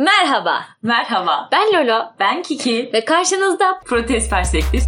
Merhaba, Merhaba, ben Lolo ben Kiki. ve karşınızda Protest Perspektif.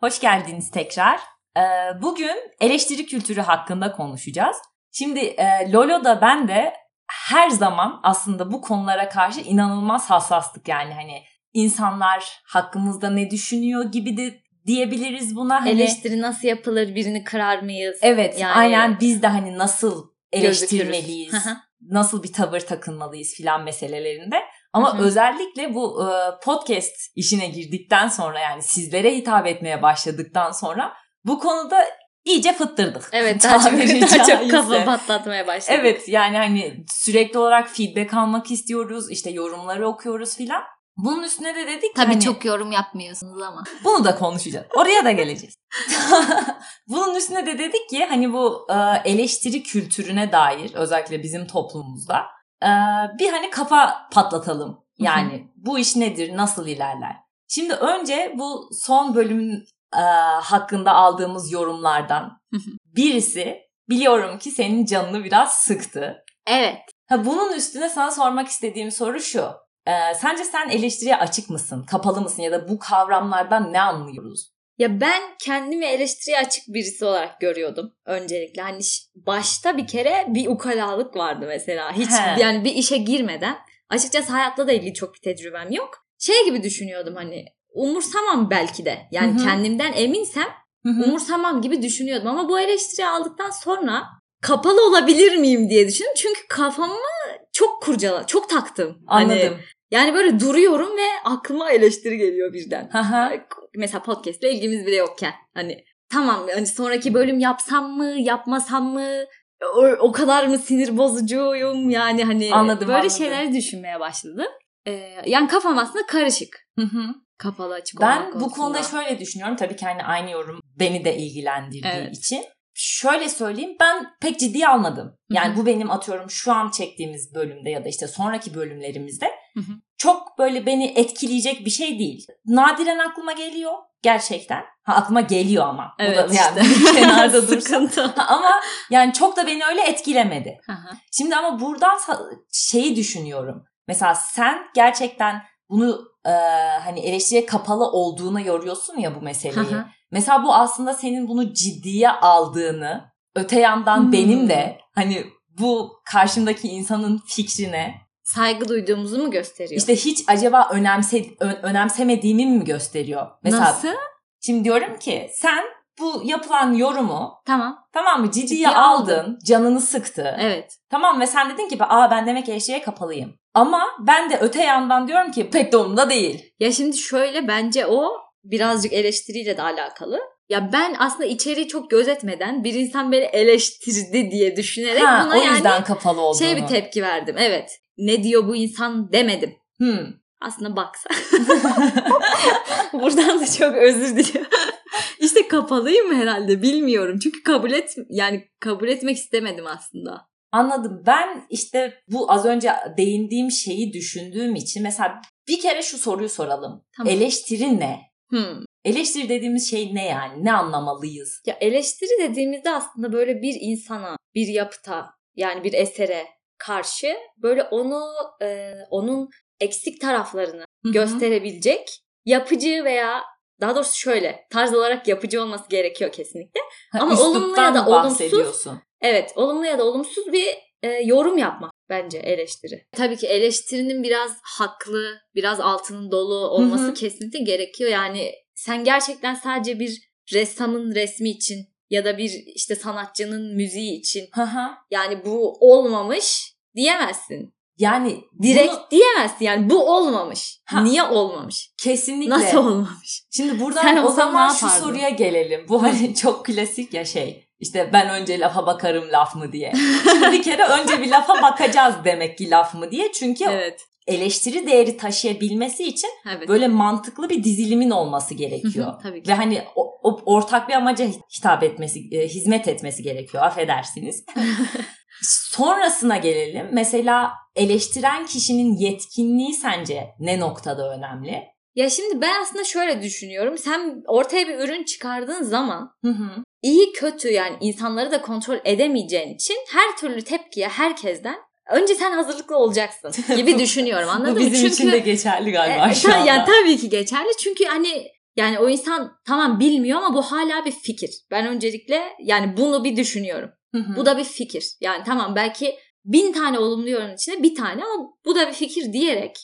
Hoş geldiniz tekrar. Ee, Bugün eleştiri kültürü hakkında konuşacağız. Şimdi e, Lolo da ben de her zaman aslında bu konulara karşı inanılmaz hassastık yani hani insanlar hakkımızda ne düşünüyor gibi de diyebiliriz buna. Hani, eleştiri nasıl yapılır, birini kırar mıyız? Evet Yani- aynen biz de hani nasıl eleştirmeliyiz, nasıl bir tavır takınmalıyız filan meselelerinde. Ama Hı hı. özellikle bu e, podcast işine girdikten sonra yani sizlere hitap etmeye başladıktan sonra bu konuda iyice fıttırdık. Evet, daha çok, daha çok kafa patlatmaya başladık. Evet yani hani sürekli olarak feedback almak istiyoruz. işte yorumları okuyoruz filan. Bunun üstüne de dedik ki Tabii hani, çok yorum yapmıyorsunuz ama. bunu da konuşacağız. Oraya da geleceğiz. Bunun üstüne de dedik ki hani bu e, eleştiri kültürüne dair özellikle bizim toplumumuzda e, bir hani kafa patlatalım. Yani bu iş nedir, nasıl ilerler? Şimdi önce bu son bölüm e, hakkında aldığımız yorumlardan birisi biliyorum ki senin canını biraz sıktı. Evet. Ha, bunun üstüne sana sormak istediğim soru şu. E, sence sen eleştiriye açık mısın, kapalı mısın ya da bu kavramlardan ne anlıyoruz? Ya ben kendimi eleştiriye açık birisi olarak görüyordum öncelikle. Hani başta bir kere bir ukalalık vardı mesela. Hiç He. yani bir işe girmeden. Açıkçası hayatla da ilgili çok bir tecrübem yok. Şey gibi düşünüyordum hani umursamam belki de. Yani Hı hı. kendimden eminsem Hı hı. umursamam gibi düşünüyordum. Ama bu eleştiriyi aldıktan sonra kapalı olabilir miyim diye düşündüm. Çünkü kafamı çok kurcala, çok taktım. Hani Anladım. Yani böyle duruyorum ve aklıma eleştiri geliyor birden. Mesela podcast'le ilgimiz bile yokken. Hani tamam hani sonraki bölüm yapsam mı, yapmasam mı? O, o kadar mı sinir bozucuyum? Yani hani Anladım, böyle anladım. şeyleri düşünmeye başladım. Ee, yani kafam aslında karışık. Hı hı. Kapalı açık Ben bu konusunda. konuda şöyle düşünüyorum. Tabii ki hani aynı yorum beni de ilgilendirdiği Evet. için. Şöyle söyleyeyim ben pek ciddiye almadım. Yani Hı hı. bu benim atıyorum şu an çektiğimiz bölümde ya da işte sonraki bölümlerimizde Hı hı. çok böyle beni etkileyecek bir şey değil. Nadiren aklıma geliyor gerçekten. Ha aklıma geliyor ama. Bu Evet da yani işte. kenarda. Sıkıntı. Ama yani çok da beni öyle etkilemedi. Hı hı. Şimdi ama buradan şeyi düşünüyorum. Mesela sen gerçekten bunu e, hani eleştiriye kapalı olduğuna yoruyorsun ya bu meseleyi. Hı hı. Mesela bu aslında senin bunu ciddiye aldığını, öte yandan Hmm. benim de hani bu karşımdaki insanın fikrine Saygı duyduğumuzu mu gösteriyor? işte hiç acaba önemse önemsemediğimi mi gösteriyor? Mesela Nasıl? şimdi diyorum ki sen bu yapılan yorumu Tamam. tamam mı ciddiye, Ciddiye aldın, aldın. canını sıktı. Evet. Tamam ve sen dedin ki aa ben demek eleştiriye kapalıyım. Ama ben de öte yandan diyorum ki pek de umurumda değil. Ya şimdi şöyle bence o birazcık eleştiriyle de alakalı. Ya ben aslında içeriği çok gözetmeden bir insan beni eleştirdi diye düşünerek Ha, buna o yani yüzden kapalı olduğunu. şey bir tepki verdim. Evet. Ne diyor bu insan demedim. Hmm. Aslında baksa. Buradan da çok özür diliyorum. işte kapalıyım herhalde bilmiyorum. Çünkü kabul et yani kabul etmek istemedim aslında. Anladım. Ben işte bu az önce değindiğim şeyi düşündüğüm için mesela bir kere şu soruyu soralım. Tamam. Eleştiri ne? Hmm. Eleştiri dediğimiz şey ne yani? Ne anlamalıyız? Ya eleştiri dediğimizde aslında böyle bir insana, bir yapıta yani bir esere karşı böyle onu e, onun eksik taraflarını Hı hı. gösterebilecek yapıcı veya daha doğrusu şöyle tarz olarak yapıcı olması gerekiyor kesinlikle. Ha, Ama olumlu ya da olumsuz-? Evet olumlu ya da olumsuz bir e, yorum yapmak bence eleştiri. Tabii ki eleştirinin biraz haklı, biraz altının dolu olması Hı hı. kesinlikle gerekiyor. Yani sen gerçekten sadece bir ressamın resmi için ya da bir işte sanatçının müziği için yani bu olmamış diyemezsin. Yani Direkt bunu diyemezsin yani bu olmamış. Ha. Niye olmamış? kesinlikle. Nasıl olmamış? Şimdi buradan Sen o zaman ne şu soruya gelelim. Bu hani çok klasik ya şey. İşte ben önce lafa bakarım laf mı diye. Şimdi bir kere önce bir lafa bakacağız demek ki laf mı diye. Çünkü Evet. Eleştiri değeri taşıyabilmesi için Evet. böyle mantıklı bir dizilimin olması Hı gerekiyor. hı, Tabii ki. Ve hani o, o- ortak bir amaca hitap etmesi, e, hizmet etmesi gerekiyor. Affedersiniz. Sonrasına gelelim. Mesela eleştiren kişinin yetkinliği sence ne noktada önemli? Ya şimdi ben aslında şöyle düşünüyorum. Sen ortaya bir ürün çıkardığın zaman Hı hı. iyi kötü yani insanları da kontrol edemeyeceğin için her türlü tepkiye herkesten önce sen hazırlıklı olacaksın gibi düşünüyorum anladın Bu mı? bizim için de geçerli galiba E, şu ta- anda. yani tabii ki geçerli çünkü hani yani o insan tamam bilmiyor ama bu hala bir fikir. Ben öncelikle yani bunu bir düşünüyorum. Hı hı. Bu da bir fikir. Yani tamam belki bin tane olumlu yorum içinde bir tane ama bu da bir fikir diyerek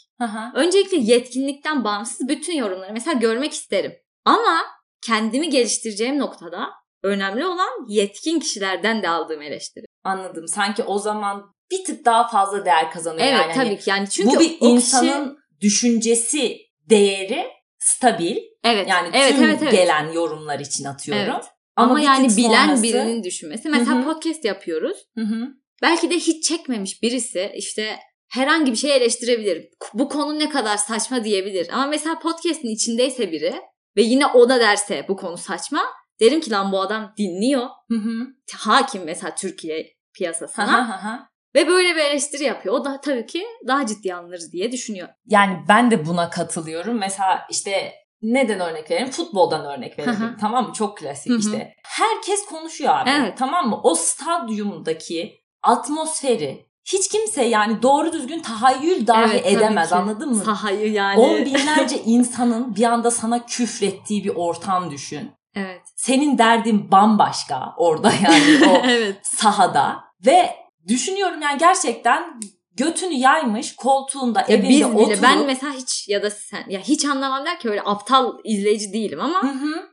öncelikle yetkinlikten bağımsız bütün yorumları mesela görmek isterim. Ama kendimi geliştireceğim noktada önemli olan yetkin kişilerden de aldığım eleştiri. Anladım. Sanki o zaman bir tık daha fazla değer kazanıyor Evet yani. tabii Hani ki yani çünkü bu bir insanın düşüncesi değeri stabil. kişi, evet Yani evet tüm evet evet. gelen yorumlar için atıyorum. Evet. Ama, ama, yani bilen sonrası- birinin düşünmesi. Mesela Hı hı. podcast yapıyoruz. Hı hı. Belki de hiç çekmemiş birisi işte herhangi bir şey eleştirebilir. Bu konu ne kadar saçma diyebilir. Ama mesela podcast'in içindeyse biri ve yine o da derse bu konu saçma. Derim ki lan bu adam dinliyor. Hı hı. Hakim mesela Türkiye piyasasına. hı hı hı. Ve böyle bir eleştiri yapıyor. O da tabii ki daha ciddi alınır diye düşünüyor. Yani ben de buna katılıyorum. Mesela işte neden örnek verelim? Futboldan örnek verelim. hı. tamam mı? Çok klasik Hı hı. işte. Herkes konuşuyor abi. Evet. Tamam mı? O stadyumdaki atmosferi hiç kimse yani doğru düzgün tahayyül dahi Evet, edemez anladın mı? Sahayı yani. On binlerce insanın bir anda sana küfrettiği bir ortam düşün. Evet. Senin derdin bambaşka orada yani o evet. sahada ve düşünüyorum yani gerçekten götünü yaymış koltuğunda Ya evinde biz bile oturup ben mesela hiç ya da sen ya hiç anlamam der ki öyle aptal izleyici değilim ama Hı hı.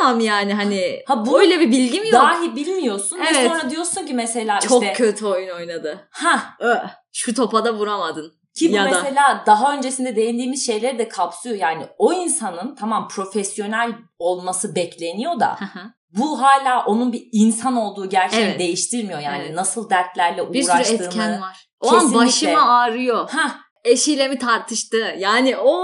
tamam yani hani Ha bunu öyle bir bilgim yok. dahi bilmiyorsun ve Evet. sonra diyorsun ki mesela Çok işte kötü oyun oynadı. ha Şu topa da vuramadın. ki bu Ya da- mesela daha öncesinde değindiğimiz şeyleri de kapsıyor. Yani o insanın tamam profesyonel olması bekleniyor da. Bu hala onun bir insan olduğu gerçeğini Evet. değiştirmiyor. Yani Evet. nasıl dertlerle bir sürü uğraştığını. etken var. O an başıma ağrıyor. Ha Eşiyle mi tartıştı? Yani o.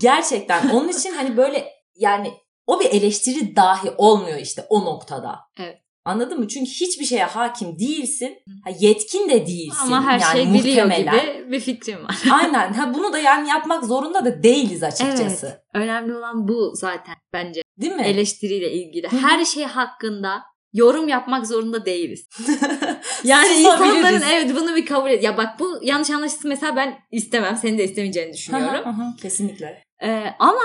gerçekten onun için hani böyle yani o bir eleştiri dahi olmuyor işte o noktada. Evet. Anladın mı? Çünkü hiçbir şeye hakim değilsin. Ha, yetkin de değilsin. Ama her yani şey biliyor gibi bir fikrim var. Aynen. Ha, bunu da yani yapmak zorunda da değiliz açıkçası. Önemli olan bu zaten bence. Değil mi? Eleştiriyle ilgili. Her şey hakkında yorum yapmak zorunda değiliz. Yani insanların evet bunu bir kabul et. Ya bak bu yanlış anlaşılsın mesela ben istemem. Senin de istemeyeceğini düşünüyorum. hı, hı, Kesinlikle. Ee, ama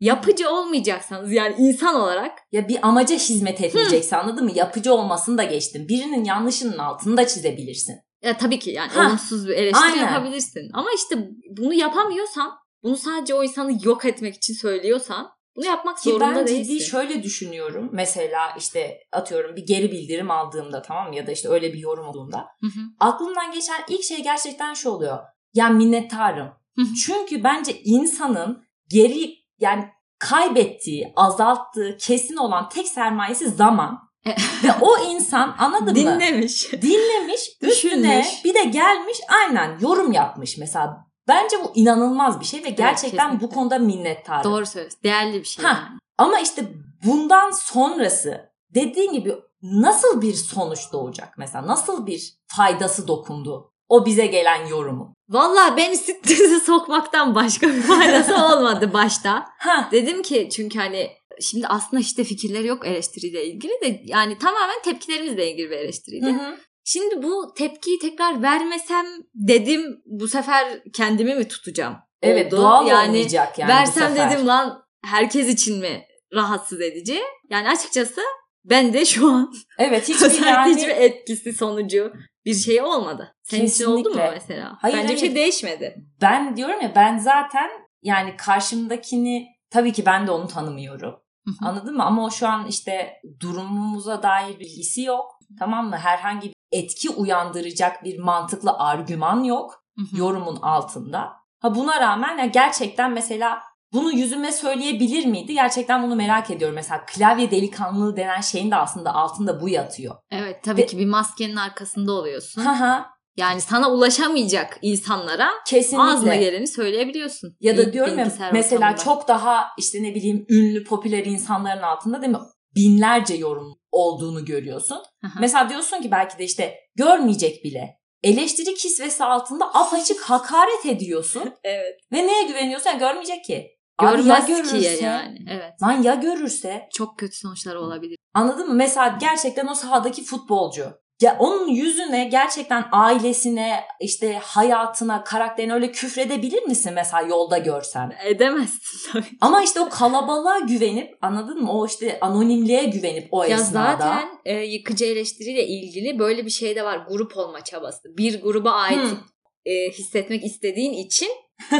yapıcı olmayacaksanız yani insan olarak Ya bir amaca hizmet etmeyecekse anladın mı? Yapıcı olmasını da geçtim. Birinin yanlışının altını da çizebilirsin. ya tabii ki yani Ha, olumsuz bir eleştiri aynen. yapabilirsin. Ama işte bunu yapamıyorsan bunu sadece o insanı yok etmek için söylüyorsan bunu yapmak Ki zorunda ben değilsin. ciddi şöyle düşünüyorum. Mesela işte atıyorum bir geri bildirim aldığımda tamam? Ya da işte öyle bir yorum olduğunda. Hı hı. Aklımdan geçen ilk şey gerçekten şu oluyor. Ya minnettarım. Hı hı. Çünkü bence insanın geri yani kaybettiği, azalttığı kesin olan tek sermayesi zaman. E- Ve o insan anladın mı? Dinlemiş. Dinlemiş, üstüne bir de gelmiş aynen yorum yapmış mesela. Bence bu inanılmaz bir şey ve gerçekten bu kesinlikle. konuda minnettarım. Doğru söylüyorsun. Değerli bir şey. Ha. yani. Ama işte bundan sonrası dediğin gibi nasıl bir sonuç doğacak mesela? Nasıl bir faydası dokundu o bize gelen yorumun? Vallahi beni strese sokmaktan başka bir faydası olmadı başta. Ha. Dedim ki çünkü hani şimdi aslında işte fikirleri yok eleştiriyle ilgili de yani tamamen tepkilerimizle ilgili bir eleştiriydi. Hı hı. Şimdi bu tepkiyi tekrar vermesem dedim bu sefer kendimi mi tutacağım? Evet oldu. doğal yani olmayacak yani versem dedim lan herkes için mi rahatsız edici? Yani açıkçası ben de şu an Evet hiçbir yani hiçbir etkisi sonucu bir şey olmadı. Senin için oldu mu Kesinlikle. mesela? Hayır, Bence bir şey hayır. değişmedi. ben diyorum ya ben zaten yani karşımdakini tabii ki ben de onu tanımıyorum. Hı hı. Anladın mı? Ama o şu an işte durumumuza dair bilgisi yok. Tamam mı? Herhangi bir etki uyandıracak bir mantıklı argüman yok Hı hı. yorumun altında. Ha buna rağmen ya gerçekten mesela bunu yüzüme söyleyebilir miydi? Gerçekten bunu merak ediyorum. Mesela klavye delikanlılığı denen şeyin de aslında altında bu yatıyor. Evet tabii Ve- ki bir maskenin arkasında oluyorsun. Haha Yani sana ulaşamayacak insanlara kesinlikle. ağzına geleni söyleyebiliyorsun. Ya da diyorum ya mesela ortamında. çok daha işte ne bileyim ünlü popüler insanların altında değil mi binlerce yorum olduğunu görüyorsun. Hı. Mesela diyorsun ki belki de işte görmeyecek bile. Eleştiri kisvesi altında apaçık hakaret ediyorsun Evet. ve neye güveniyorsun? Yani görmeyecek ki. Abi Görmez ya ki görürse? yani. Evet. Lan ya görürse? Çok kötü sonuçları olabilir. Anladın mı? Mesela gerçekten o sahadaki futbolcu. Ya onun yüzüne gerçekten ailesine, işte hayatına, karakterine öyle küfredebilir misin mesela yolda görsen? Edemezsin tabii. Ama işte o kalabalığa güvenip anladın mı? O işte anonimliğe güvenip o Ya esnada. zaten e, yıkıcı eleştiriyle ilgili böyle bir şey de var. Grup olma çabası. Bir gruba ait Hmm. e, hissetmek istediğin için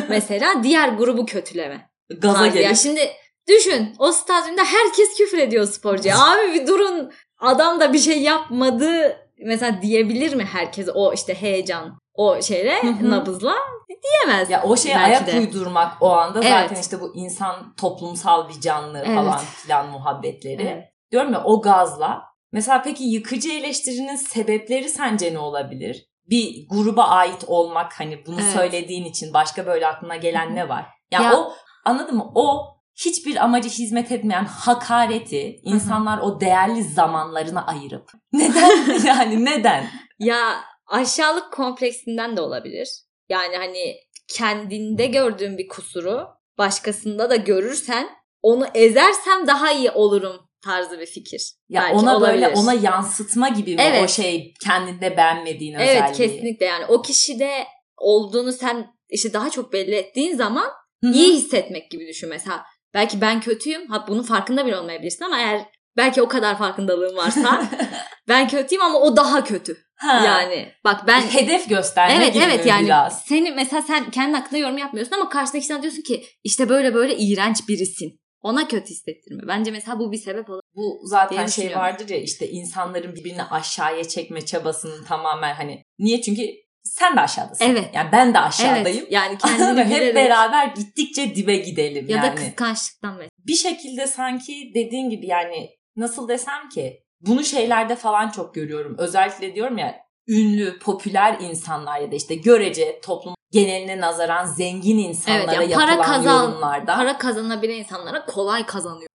mesela diğer grubu kötüleme. Gaza tarzı. Ya gelip. şimdi düşün o stadyumda herkes küfür ediyor sporcuya. Abi bir durun adam da bir şey yapmadı mesela diyebilir mi herkes o işte heyecan o şeyle nabızla diyemez. Ya o belki ayak de. uydurmak o anda Evet. zaten işte bu insan toplumsal bir canlı Evet. falan filan muhabbetleri. Evet. Diyorum ya o gazla. Mesela peki yıkıcı eleştirinin sebepleri sence ne olabilir? Bir gruba ait olmak hani bunu Evet. söylediğin için başka böyle aklına gelen ne var? Ya, Ya- o anladın mı? O hiçbir amacı hizmet etmeyen hakareti insanlar o değerli zamanlarına ayırıp neden yani neden? Ya aşağılık kompleksinden de olabilir. Yani hani kendinde gördüğün bir kusuru başkasında da görürsen onu ezersem daha iyi olurum tarzı bir fikir. Ya Belki ona böyle olabilir. ona yansıtma gibi mi Evet. o şey kendinde beğenmediğin Evet özelliği? kesinlikle yani o kişide olduğunu sen işte daha çok belli ettiğin zaman Hı hı. iyi hissetmek gibi düşün mesela. Belki ben kötüyüm. Ha bunun farkında bile olmayabilirsin ama eğer belki o kadar farkındalığın varsa ben kötüyüm ama o daha kötü. Ha. Yani bak ben hedef gösterme Evet gibi evet yani biraz. seni mesela sen kendi hakkında yorum yapmıyorsun ama karşıdaki sana diyorsun ki işte böyle böyle iğrenç birisin. Ona kötü hissettirme. Bence mesela bu bir sebep olabilir. Bu zaten şey vardır ya işte insanların birbirini aşağıya çekme çabasının tamamen hani niye çünkü sen de aşağıdasın. Evet. Yani ben de aşağıdayım. Evet yani kendini Hep bilerek beraber gittikçe dibe gidelim ya yani. da kıskançlıktan mesela. bir şekilde sanki dediğin gibi yani nasıl desem ki bunu şeylerde falan çok görüyorum. Özellikle diyorum ya ünlü, popüler insanlar ya da işte görece toplum geneline nazaran zengin insanlara Evet yani yapılan para kazan yorumlarda. para kazanabilen insanlara kolay kazanıyor.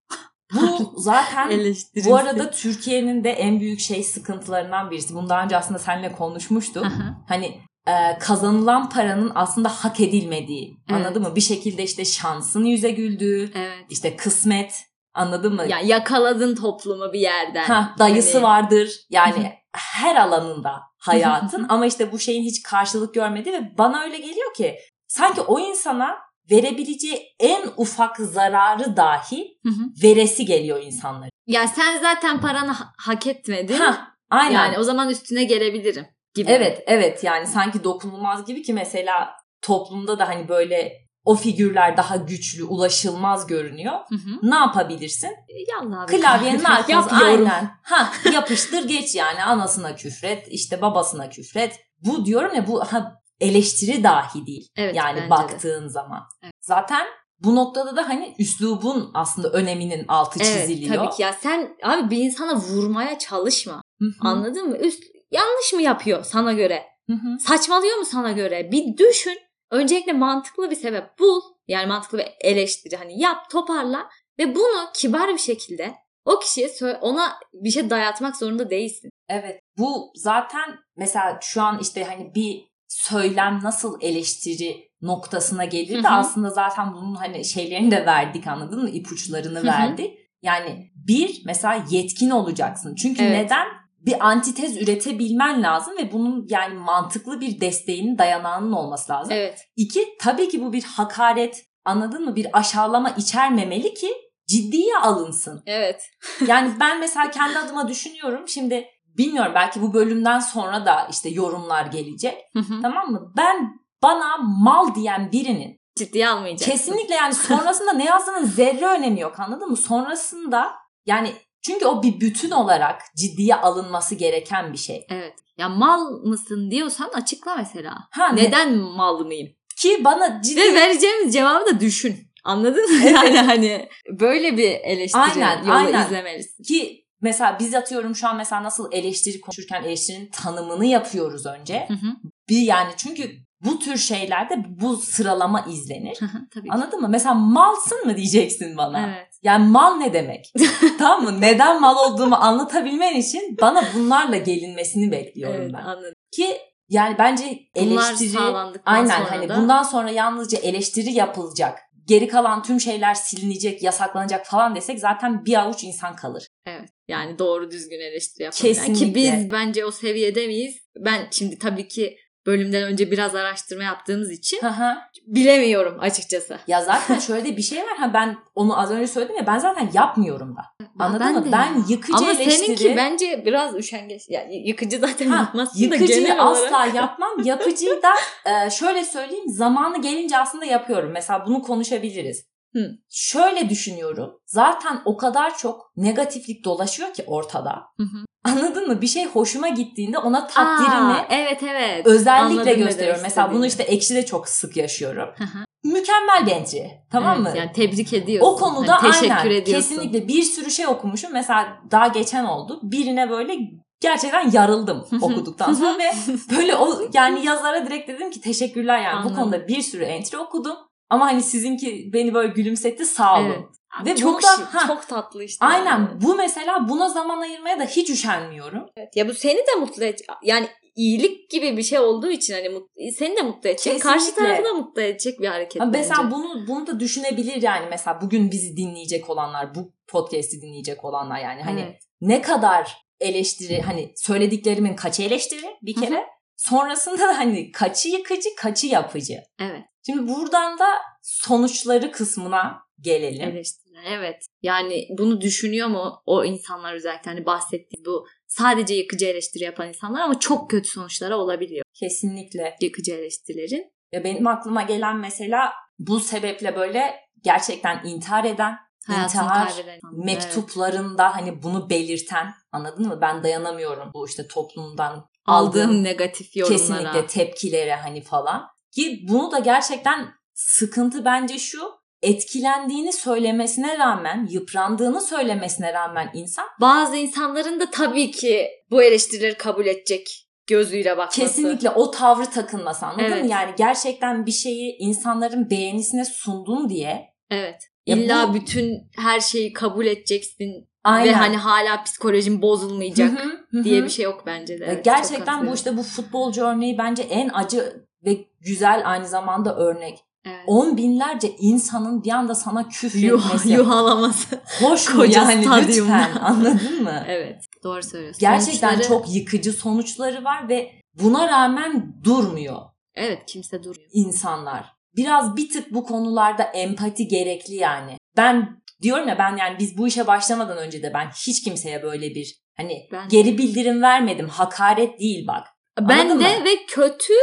Bu zaten bu arada Türkiye'nin de en büyük şey sıkıntılarından birisi. Bunu daha önce aslında seninle konuşmuştuk. Aha. Hani e, kazanılan paranın aslında hak edilmediği. Evet. Anladın mı? Bir şekilde işte şansın yüze güldüğü, evet. işte kısmet anladın mı? Yani yakaladın toplumu bir yerden. Ha, dayısı Hani- vardır. Yani her alanında hayatın ama işte bu şeyin hiç karşılık görmedi ve bana öyle geliyor ki sanki o insana verebileceği en ufak zararı dahi Hı hı. veresi geliyor insanların. Ya sen zaten paranı ha- hak etmedin. Ha, aynen. Yani o zaman üstüne gelebilirim gibi. Evet evet yani sanki dokunulmaz gibi ki mesela toplumda da hani böyle o figürler daha güçlü, ulaşılmaz görünüyor. Hı hı. Ne yapabilirsin? Yallah abi. Klavyenin arkası Yap yorum. aynen. Ha yapıştır geç yani anasına küfret, işte babasına küfret. Bu diyorum ya bu ha, eleştiri dahi değil. Evet, yani bence de. baktığın zaman. Evet. Zaten bu noktada da hani üslubun aslında öneminin altı Evet çiziliyor. tabii ki ya sen abi bir insana vurmaya çalışma. Hı hı, Anladın mı? Üst yanlış mı yapıyor sana göre? hı hı. Saçmalıyor mu sana göre? Bir düşün. Öncelikle mantıklı bir sebep bul. Yani mantıklı bir eleştiri hani yap, toparla ve bunu kibar bir şekilde o kişiye sö- ona bir şey dayatmak zorunda değilsin. Evet. Bu zaten mesela şu an işte hani bir söylem nasıl eleştiri noktasına gelir de aslında zaten bunun hani şeylerini de verdik anladın mı? İpuçlarını Hı hı. verdik. Yani bir mesela yetkin olacaksın. Çünkü Evet. neden? Bir antitez üretebilmen lazım ve bunun yani mantıklı bir desteğinin dayanağının olması lazım. Evet. İki tabii ki bu bir hakaret anladın mı? Bir aşağılama içermemeli ki ciddiye alınsın. Evet. Yani ben mesela kendi adıma düşünüyorum. Şimdi bilmiyorum belki bu bölümden sonra da işte yorumlar gelecek. Hı hı. Tamam mı? Ben bana mal diyen birinin Ciddiye almayacak. kesinlikle yani sonrasında ne yazdığının zerre önemi yok anladın mı? Sonrasında yani çünkü o bir bütün olarak ciddiye alınması gereken bir şey. Evet. Ya mal mısın diyorsan açıkla mesela. Ha, ne- Neden mal mıyım? Ki bana ciddi Ve vereceğimiz cevabı da düşün. Anladın mı? Yani hani böyle bir eleştiri Aynen, yolu aynen. izlemelisin. ki mesela biz atıyorum şu an mesela nasıl eleştiri konuşurken eleştirinin tanımını yapıyoruz önce. Hı hı. Bir yani çünkü bu tür şeylerde bu sıralama izlenir. Hı hı, Tabii ki. Anladın mı? Mesela malsın mı diyeceksin bana? Evet. Yani mal ne demek? tamam mı? Neden mal olduğumu anlatabilmen için bana bunlarla gelinmesini bekliyorum Evet ben. anladım. Ki yani bence Bunlar eleştiri sağlandıktan aynen sonra hani da bundan sonra yalnızca eleştiri yapılacak geri kalan tüm şeyler silinecek, yasaklanacak falan desek zaten bir avuç insan kalır. Evet. Yani doğru düzgün eleştiri yapabilen. Kesinlikle. Ki biz bence o seviyede miyiz? Ben şimdi tabii ki bölümden önce biraz araştırma yaptığımız için hı. bilemiyorum açıkçası. ya zaten şöyle de bir şey var. Ha ben onu az önce söyledim ya ben zaten yapmıyorum da. Anladın Ben mı? de Ben yıkıcı Ama eleştiri... seninki bence biraz üşengeç. Yani yıkıcı zaten Ha, yapmazsın da Yıkıcıyı genel asla olarak. yapmam. Yapıcıyı da e, şöyle söyleyeyim zamanı gelince aslında yapıyorum. Mesela bunu konuşabiliriz. Hı. Şöyle düşünüyorum. Zaten o kadar çok negatiflik dolaşıyor ki ortada. Hı hı. Anladın mı? Bir şey hoşuma gittiğinde ona takdirimi Aa, evet evet. özellikle Anladım gösteriyorum. Mesela bunu işte ekşide çok sık yaşıyorum. Hı hı. Mükemmel entry. Tamam Evet, mı? Yani tebrik ediyorsun. O konuda Hani teşekkür aynen ediyorsun. kesinlikle bir sürü şey okumuşum. Mesela daha geçen oldu. Birine böyle gerçekten yarıldım okuduktan sonra ve böyle o yani yazara direkt dedim ki teşekkürler yani Anladım. bu konuda bir sürü entry okudum. Ama hani sizinki beni böyle gülümsetti sağ olun. Evet. Ve çok burada- şık, ha. çok tatlı işte. Aynen Yani. bu mesela buna zaman ayırmaya da hiç üşenmiyorum. Evet. Ya bu seni de mutlu edecek. Yani iyilik gibi bir şey olduğu için hani seni de mutlu edecek. Karşı Kesinlikle. tarafı da mutlu edecek bir hareket bence. mesela bunu bunu da düşünebilir yani mesela bugün bizi dinleyecek olanlar, bu podcast'i dinleyecek olanlar yani hani Evet. ne kadar eleştiri hani söylediklerimin kaçı eleştiri bir kere sonrasında da hani kaçı yıkıcı kaçı yapıcı. Evet. Şimdi buradan da sonuçları kısmına gelelim. Eleştiriler. Evet. Yani bunu düşünüyor mu o insanlar özellikle hani bahsettiğim bu sadece yıkıcı eleştiri yapan insanlar ama çok kötü sonuçları olabiliyor Kesinlikle. yıkıcı eleştirilerin. Ya benim aklıma gelen mesela bu sebeple böyle gerçekten intihar eden, Hayatını intihar mektuplarında hani bunu belirten anladın mı? Ben dayanamıyorum bu işte toplumdan Evet. Aldığım aldığım negatif yorumlara. kesinlikle tepkilere hani falan. Ki bunu da gerçekten sıkıntı bence şu etkilendiğini söylemesine rağmen, yıprandığını söylemesine rağmen insan Bazı insanların da tabii ki bu eleştirileri kabul edecek gözüyle bakması. kesinlikle o tavrı takınması anladın Evet. mı? Yani gerçekten bir şeyi insanların beğenisine sundun diye Evet. Ya İlla bu- bütün her şeyi kabul edeceksin aynen. ve hani hala psikolojin bozulmayacak Hı hı, hı diye hı. bir şey yok bence de. Evet, gerçekten bu işte bu futbolcu örneği bence en acı ve güzel aynı zamanda örnek. Evet. On binlerce insanın bir anda sana Yuh, küfretmesi. yuhalaması. Hoş mu yani stadyumda. lütfen anladın mı? evet. Doğru söylüyorsun. Gerçekten Sonuçları- çok yıkıcı sonuçları var ve buna rağmen durmuyor Evet kimse durmuyor. insanlar. Biraz bir tık bu konularda empati gerekli yani. Ben diyorum ya ben yani biz bu işe başlamadan önce de ben hiç kimseye böyle bir hani Ben- geri bildirim vermedim. Hakaret değil bak. Ben Anladın de mı? ve kötü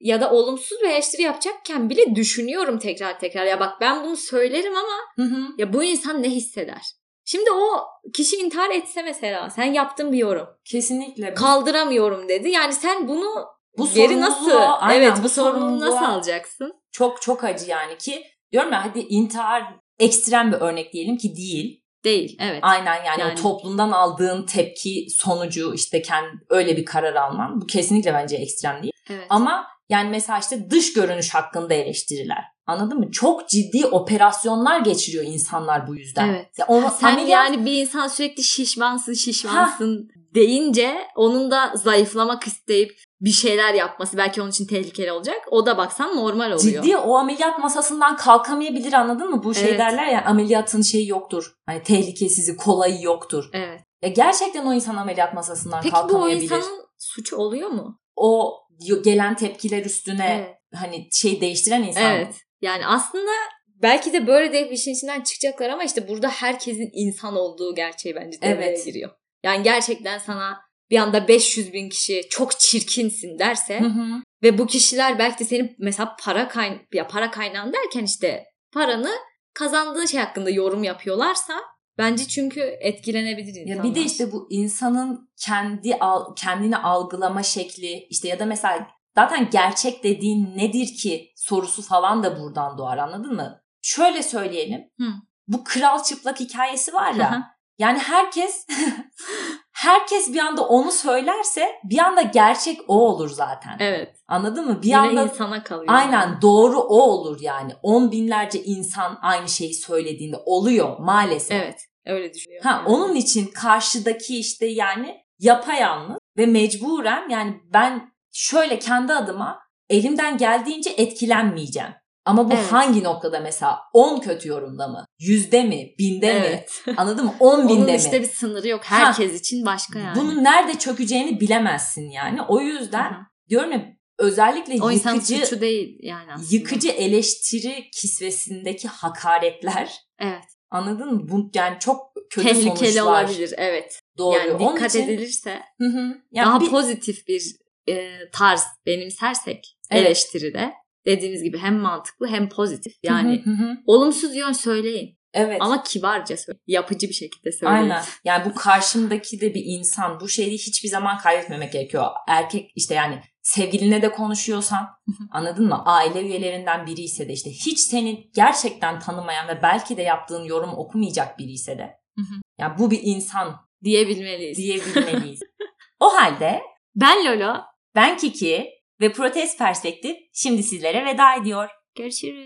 ya da olumsuz bir eleştiri yapacakken bile düşünüyorum tekrar tekrar. Ya bak ben bunu söylerim ama Hı hı. ya bu insan ne hisseder? Şimdi o kişi intihar etse mesela sen yaptın bir yorum. Kesinlikle. Kaldıramıyorum dedi. Yani sen bunu bu geri nasıl aynen, evet bu sorumluluğu nasıl alacaksın? Çok çok acı yani ki diyorum ya hadi intihar ekstrem bir örnek diyelim ki değil. Değil. Evet. Aynen yani, Yani- toplumdan aldığın tepki sonucu işte kendi öyle bir karar alman bu kesinlikle bence ekstrem değil. Evet. Ama yani mesela işte dış görünüş hakkında eleştiriler. Anladın mı? Çok ciddi operasyonlar geçiriyor insanlar bu yüzden. Evet. Ya onu Sen ameliyat- yani bir insan sürekli şişmansın şişmansın deyince onun da zayıflamak isteyip bir şeyler yapması belki onun için tehlikeli olacak. O da baksan normal oluyor. Ciddi o ameliyat masasından kalkamayabilir anladın mı? Bu şey Evet. derler ya ameliyatın şeyi yoktur. Hani tehlikesizi, kolayı yoktur. Evet. Ya gerçekten o insan ameliyat masasından Peki bu o kalkamayabilir. insanın suçu oluyor mu? O gelen tepkiler üstüne Evet. hani şey değiştiren insan. Evet. Yani aslında belki de böyle deyip işin içinden çıkacaklar ama işte burada herkesin insan olduğu gerçeği bence devreye Evet. giriyor. Yani gerçekten sana bir anda 500 bin kişi çok çirkinsin derse Hı hı. ve bu kişiler belki de senin mesela para kayn ya para kaynağın derken işte paranı kazandığı şey hakkında yorum yapıyorlarsa bence çünkü etkilenebilir insanlar. Ya bir de işte bu insanın kendi al, kendini algılama şekli işte ya da mesela zaten gerçek dediğin nedir ki sorusu falan da buradan doğar anladın mı? Şöyle söyleyelim. Hı. Bu kral çıplak hikayesi var Hı hı. ya. yani herkes herkes bir anda onu söylerse bir anda gerçek o olur zaten. evet. Anladın mı? Bir Yine anda insana kalıyor. aynen doğru o olur yani. On binlerce insan aynı şeyi söylediğinde oluyor maalesef. Evet. Öyle düşünüyorum. Ha onun için karşıdaki işte yani yapayalnız ve mecburen yani ben şöyle kendi adıma elimden geldiğince etkilenmeyeceğim. Ama bu Evet. hangi noktada mesela 10 kötü yorumda mı? Yüzde mi? Binde mi? Evet. Anladın mı? 10 Onun binde işte mi? bir sınırı yok. Herkes için başka yani. Bunun nerede çökeceğini bilemezsin yani. O yüzden Hı hı. diyorum ya özellikle o yıkıcı değil yani aslında. yıkıcı eleştiri kisvesindeki hakaretler Evet. anladın mı? Bu yani çok kötü Tehlikeli sonuçlar olabilir. Evet. doğuruyor. Yani Onun dikkat için- edilirse Hı hı. Yani daha bir- pozitif bir e, tarz benimsersek Evet. eleştiride dediğimiz gibi hem mantıklı hem pozitif. Yani Hı hı hı. olumsuz yön söyleyin evet. ama kibarca söyleyin. Yapıcı bir şekilde söyleyin. Aynen. Yani bu karşımdaki de bir insan. Bu şeyi hiçbir zaman kaybetmemek gerekiyor. Erkek işte yani sevgiline de konuşuyorsan anladın mı? Aile üyelerinden biri ise de işte hiç seni gerçekten tanımayan ve belki de yaptığın yorum okumayacak biri ise de. Hı. Yani bu bir insan Diyebilmeliyiz. diyebilmeliyiz. o halde Ben Lolo. ben Kiki ve Protest Perspektif şimdi sizlere veda ediyor. Görüşürüz.